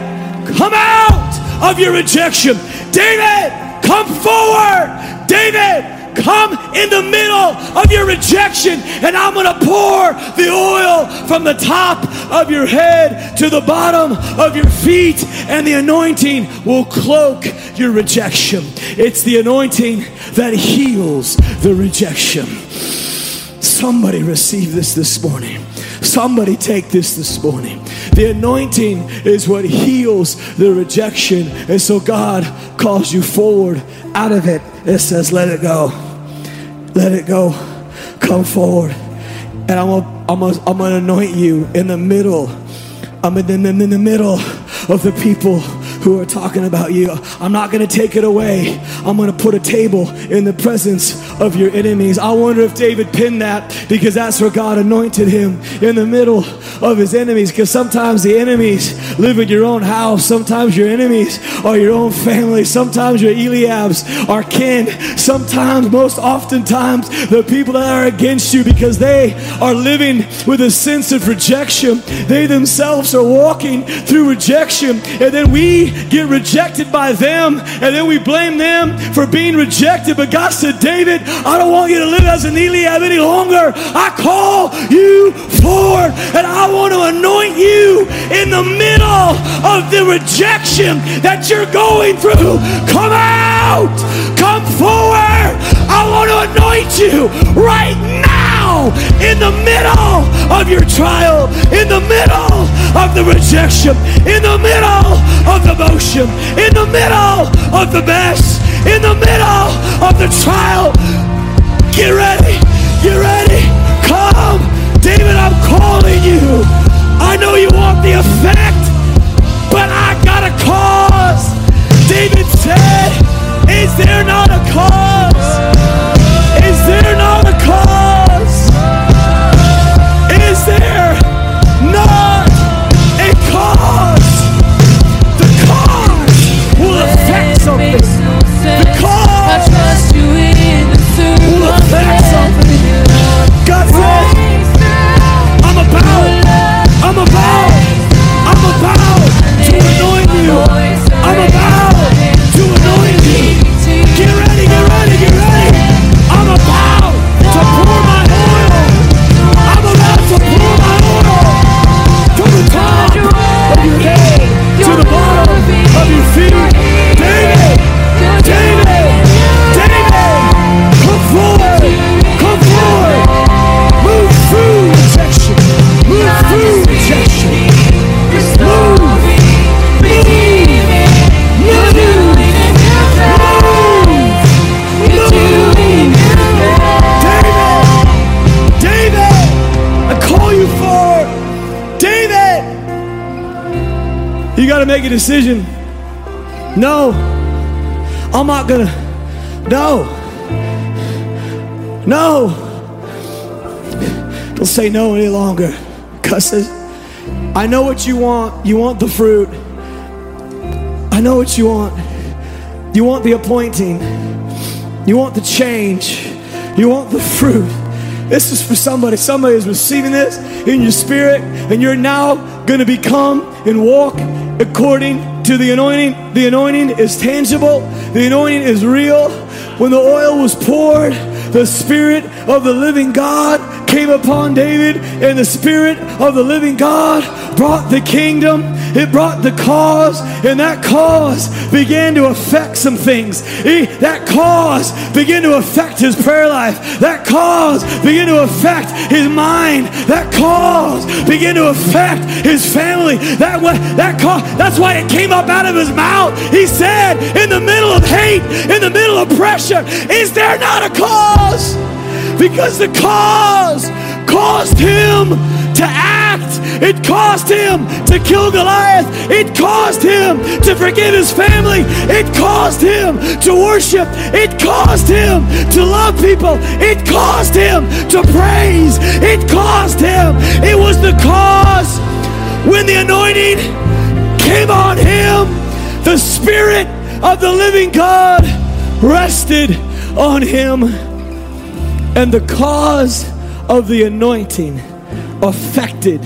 come out of your rejection. David, come forward. David, come in the middle of your rejection and I'm going to pour the oil from the top of your head to the bottom of your feet and the anointing will cloak your rejection. It's the anointing that heals the rejection. Somebody receive this this morning. Somebody take this this morning. The anointing is what heals the rejection. And so God calls you forward out of it. It says, let it go. Let it go. Come forward. And I'm going I'm to I'm to anoint you in the middle I'm in the, in the middle of the people who are talking about you. I'm not going to take it away. I'm going to put a table in the presence of your enemies. I wonder if David pinned that because that's where God anointed him in the middle of his enemies. Because sometimes the enemies live in your own house. Sometimes your enemies are your own family. Sometimes your Eliabs are kin. Sometimes, most oftentimes, the people that are against you because they are living with a sense of rejection. They themselves are walking through rejection. And then we get rejected by them, and then we blame them for being rejected. But God said, David, I don't want you to live as an Eliab any longer. I call you forward, and I want to anoint you in the middle of the rejection that you're going through. Come out, come forward. I want to anoint you right now in the middle of your trial, in the middle of the rejection, in the middle of the motion, in the middle of the mess, in the middle of the trial. Get ready, get ready, come. David, I'm calling you. I know you want the effect, but I got a cause. David said, Is there not a cause? Is there not a cause? Make a decision. No, I'm not gonna. No, no. Don't say no any longer. Cusses. I know what you want. You want the fruit. I know what you want. You want the appointing. You want the change. You want the fruit. This is for somebody. Somebody is receiving this in your spirit, and you're now going to become and walk according to the anointing. The anointing is tangible, the anointing is real. When the oil was poured, the Spirit of the living God came upon David, and the Spirit of the living God brought the kingdom. It brought the cause, and that cause began to affect some things. That cause began to affect his prayer life. That cause began to affect his mind. That cause began to affect his family. That that cause, that's why it came up out of his mouth. He said, in the middle of hate, in the middle of pressure, is there not a cause? Because the cause caused him to act. It caused him to kill Goliath. It caused him to forgive his family. It caused him to worship. It caused him to love people. It caused him to praise. It caused him. It was the cause when the anointing came on him, the Spirit of the living God rested on him. And the cause of the anointing affected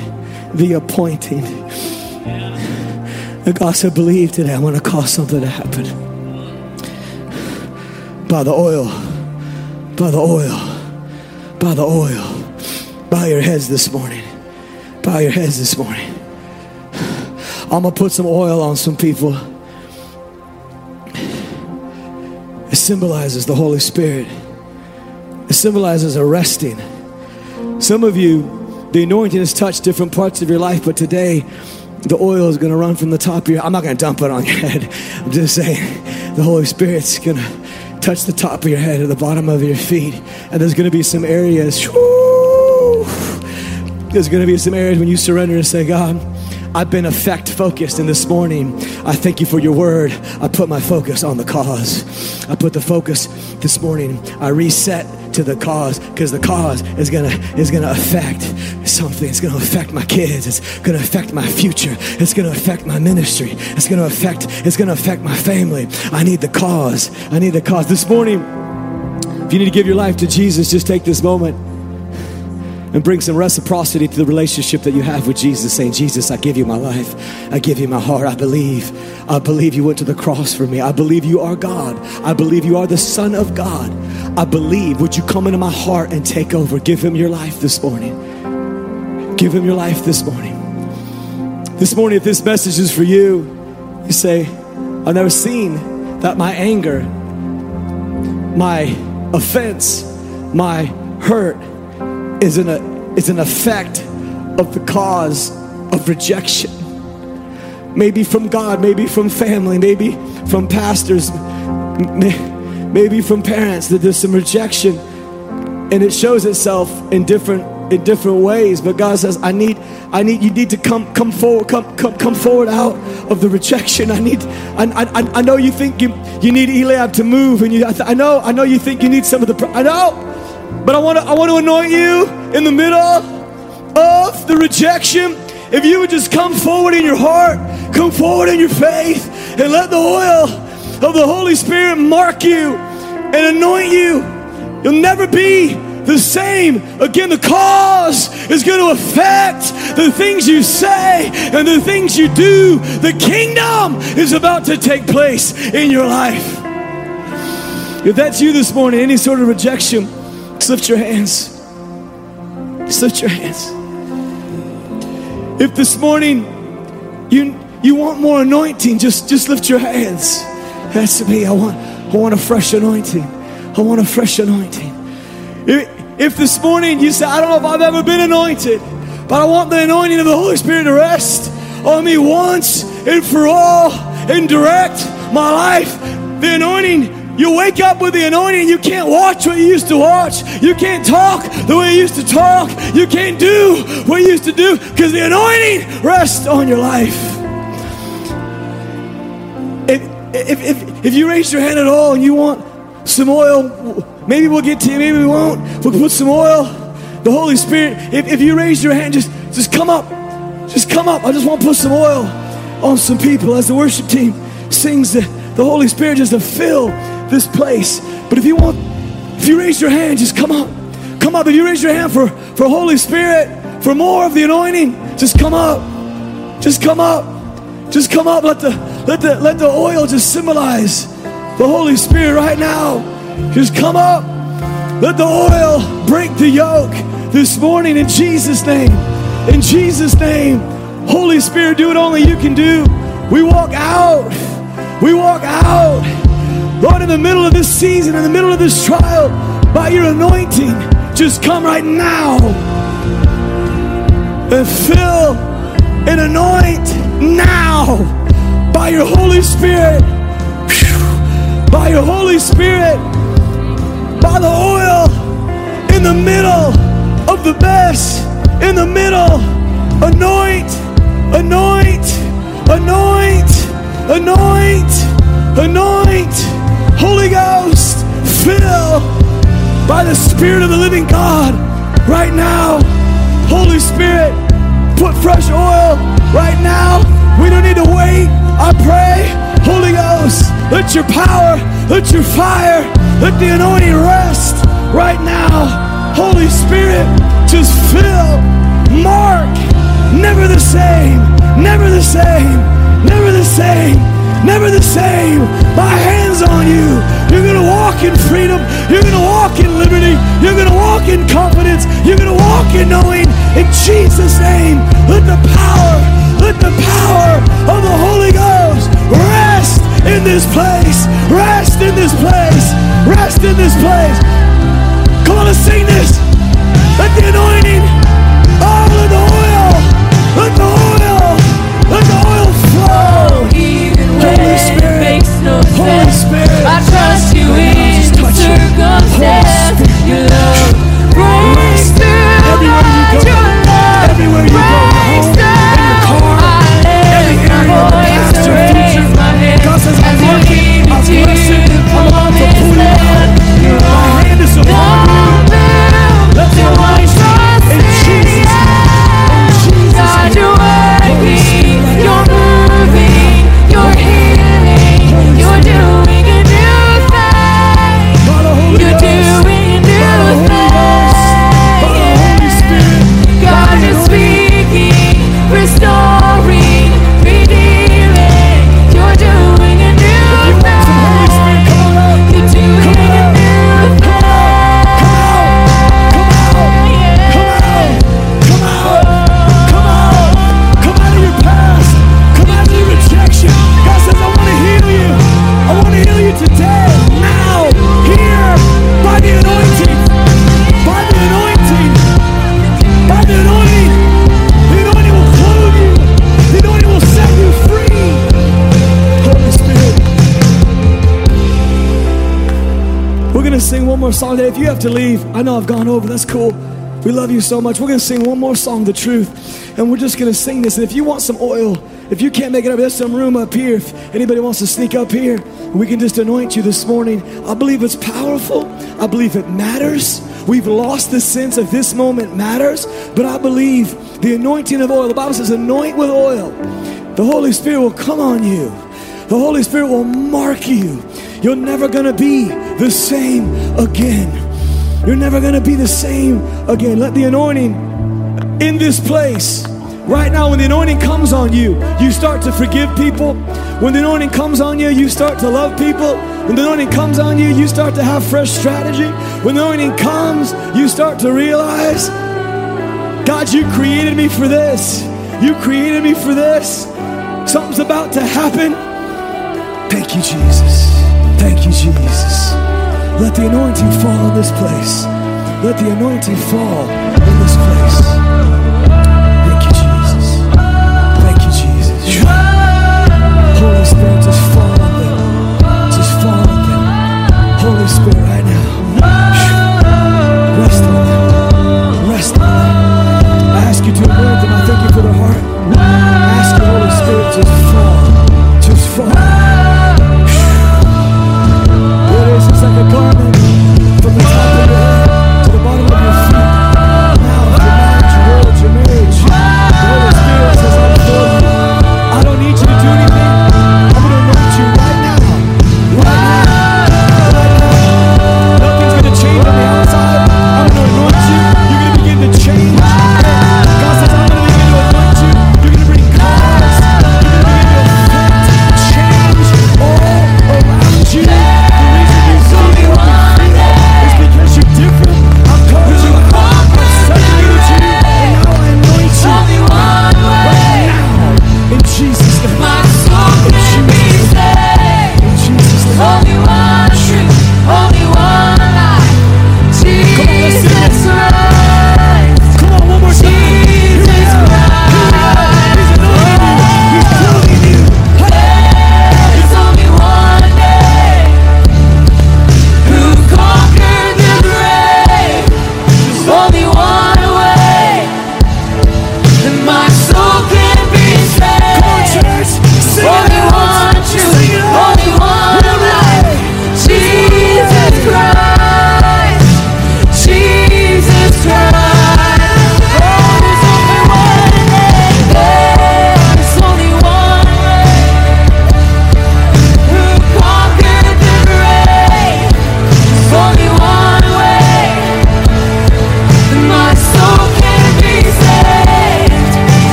the appointing. And God said, Believe today, I want to cause something to happen. By the oil, by the oil, by the oil. Bow your heads this morning. Bow your heads this morning. I'm going to put some oil on some people. It symbolizes the Holy Spirit. It symbolizes arresting. Some of you, the anointing has touched different parts of your life, but today the oil is going to run from the top of your I'm not going to dump it on your head. I'm just saying the Holy Spirit's going to touch the top of your head or the bottom of your feet. And there's going to be some areas. there's going to be some areas when you surrender and say, God, I've been effect focused, and this morning, I thank you for your word. I put my focus on the cause. I put the focus this morning. I reset to the cause because the cause is gonna is gonna affect something. It's gonna affect my kids. It's gonna affect my future. It's gonna affect my ministry. It's gonna affect it's gonna affect my family. I need the cause. I need the cause. This morning, if you need to give your life to Jesus, just take this moment and bring some reciprocity to the relationship that you have with Jesus, saying, Jesus, I give you my life. I give you my heart. I believe. I believe you went to the cross for me. I believe you are God. I believe you are the Son of God. I believe. Would you come into my heart and take over? Give him your life this morning. Give him your life this morning. This morning, if this message is for you, you say, I've never seen that my anger, my offense, my hurt, is an, is an effect of the cause of rejection. Maybe from God, maybe from family, maybe from pastors, maybe from parents, that there's some rejection and it shows itself in different in different ways. But god says i need i need you need to come come forward come come, come forward out of the rejection. I need i, I, I know you think you, you need eliab to move and you I, I know i know you think you need some of the i know but I want to I want to anoint you in the middle of the rejection. If you would just come forward in your heart, come forward in your faith, and let the oil of the Holy Spirit mark you and anoint you, you'll never be the same. Again, the cause is going to affect the things you say and the things you do. The kingdom is about to take place in your life. If that's you this morning, any sort of rejection, just lift your hands. Just lift your hands. If this morning you you want more anointing, just just lift your hands. That's me. I want I want a fresh anointing. I want a fresh anointing. If, if this morning you say, I don't know if I've ever been anointed, but I want the anointing of the Holy Spirit to rest on me once and for all and direct my life. The anointing you wake up with the anointing, you can't watch what you used to watch. You can't talk the way you used to talk. You can't do what you used to do because the anointing rests on your life. If, if, if, if you raise your hand at all and you want some oil, maybe we'll get to you, maybe we won't. We'll put some oil. The Holy Spirit, if, if you raise your hand, just, just come up. Just come up. I just want to put some oil on some people as the worship team sings the, the Holy Spirit just to fill this place. But if you want, if you raise your hand, just come up. Come up. If you raise your hand for, for Holy Spirit, for more of the anointing, just come up. Just come up. Just come up. Let the let the let the oil just symbolize the Holy Spirit right now. Just come up. Let the oil break the yoke this morning in Jesus' name. In Jesus' name. Holy Spirit, do what only you can do. We walk out. We walk out. Lord, in the middle of this season, in the middle of this trial, by your anointing, just come right now and fill and anoint now by your Holy Spirit, by your Holy Spirit, by the oil in the middle of the best, in the middle, anoint, anoint, anoint, anoint, anoint. Holy Ghost, fill by the Spirit of the living God right now. Holy Spirit, put fresh oil right now. We don't need to wait. I pray, Holy Ghost, let your power, let your fire, let the anointing rest right now. Holy Spirit, just fill, mark, never the same, never the same, never the same never the same. My hands on you. You're going to walk in freedom. You're going to walk in liberty. You're going to walk in confidence. You're going to walk in knowing in Jesus' name. Let the power, let the power of the Holy Ghost rest in this place. Rest in this place. Rest in this place. Come on, let's sing this. Let the anointing, oh, let the oil, let the oil, let the oil flow. Oh, Holy Spirit. Holy. Spirit. I trust you in the circumstance. Your love breaks through. Everywhere you go, everywhere you go, have to leave, I know I've gone over. That's cool. We love you so much. We're going to sing one more song, The Truth. And we're just going to sing this. And if you want some oil, if you can't make it up, there's some room up here. If anybody wants to sneak up here, we can just anoint you this morning. I believe it's powerful. I believe it matters. We've lost the sense of this moment matters, but I believe the anointing of oil, the Bible says, anoint with oil. The Holy Spirit will come on you. The Holy Spirit will mark you. You're never going to be the same again. You're never going to be the same again. Let the anointing in this place right now, when the anointing comes on you, you start to forgive people. When the anointing comes on you, you start to love people. When the anointing comes on you, you start to have fresh strategy. When the anointing comes, you start to realize, God, you created me for this. You created me for this. Something's about to happen. Thank you, Jesus. Thank you, Jesus. Let the anointing fall in this place. Let the anointing fall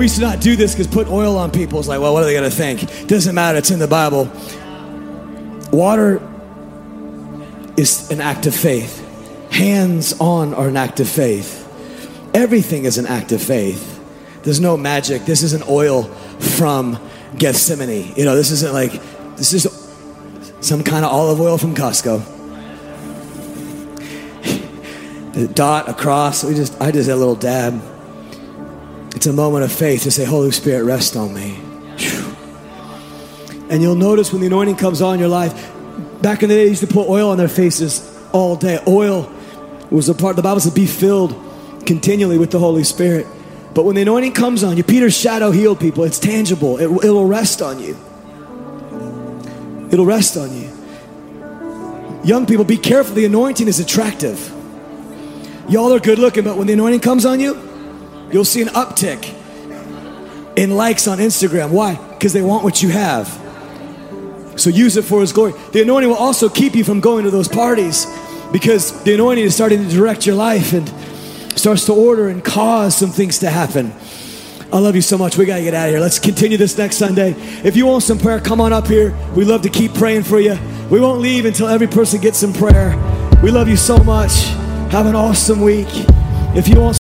we should not do this because put oil on people is like, well, what are they going to think? Doesn't matter. It's in the Bible. Water is an act of faith. Hands on are an act of faith. Everything is an act of faith. There's no magic. This isn't oil from Gethsemane. You know, this isn't like, this is some kind of olive oil from Costco. A dot across. We just, I just a little dab. It's a moment of faith to say, Holy Spirit, rest on me. And you'll notice when the anointing comes on your life, back in the day, they used to put oil on their faces all day. Oil was a part, the Bible said, be filled continually with the Holy Spirit. But when the anointing comes on you, Peter's shadow healed people. It's tangible, it, it'll rest on you. It'll rest on you. Young people, be careful. The anointing is attractive. Y'all are good looking, but when the anointing comes on you, you'll see an uptick in likes on Instagram. Why? Because they want what you have. So use it for His glory. The anointing will also keep you from going to those parties because the anointing is starting to direct your life and starts to order and cause some things to happen. I love you so much. We got to get out of here. Let's continue this next Sunday. If you want some prayer, come on up here. We love to keep praying for you. We won't leave until every person gets some prayer. We love you so much. Have an awesome week. If you want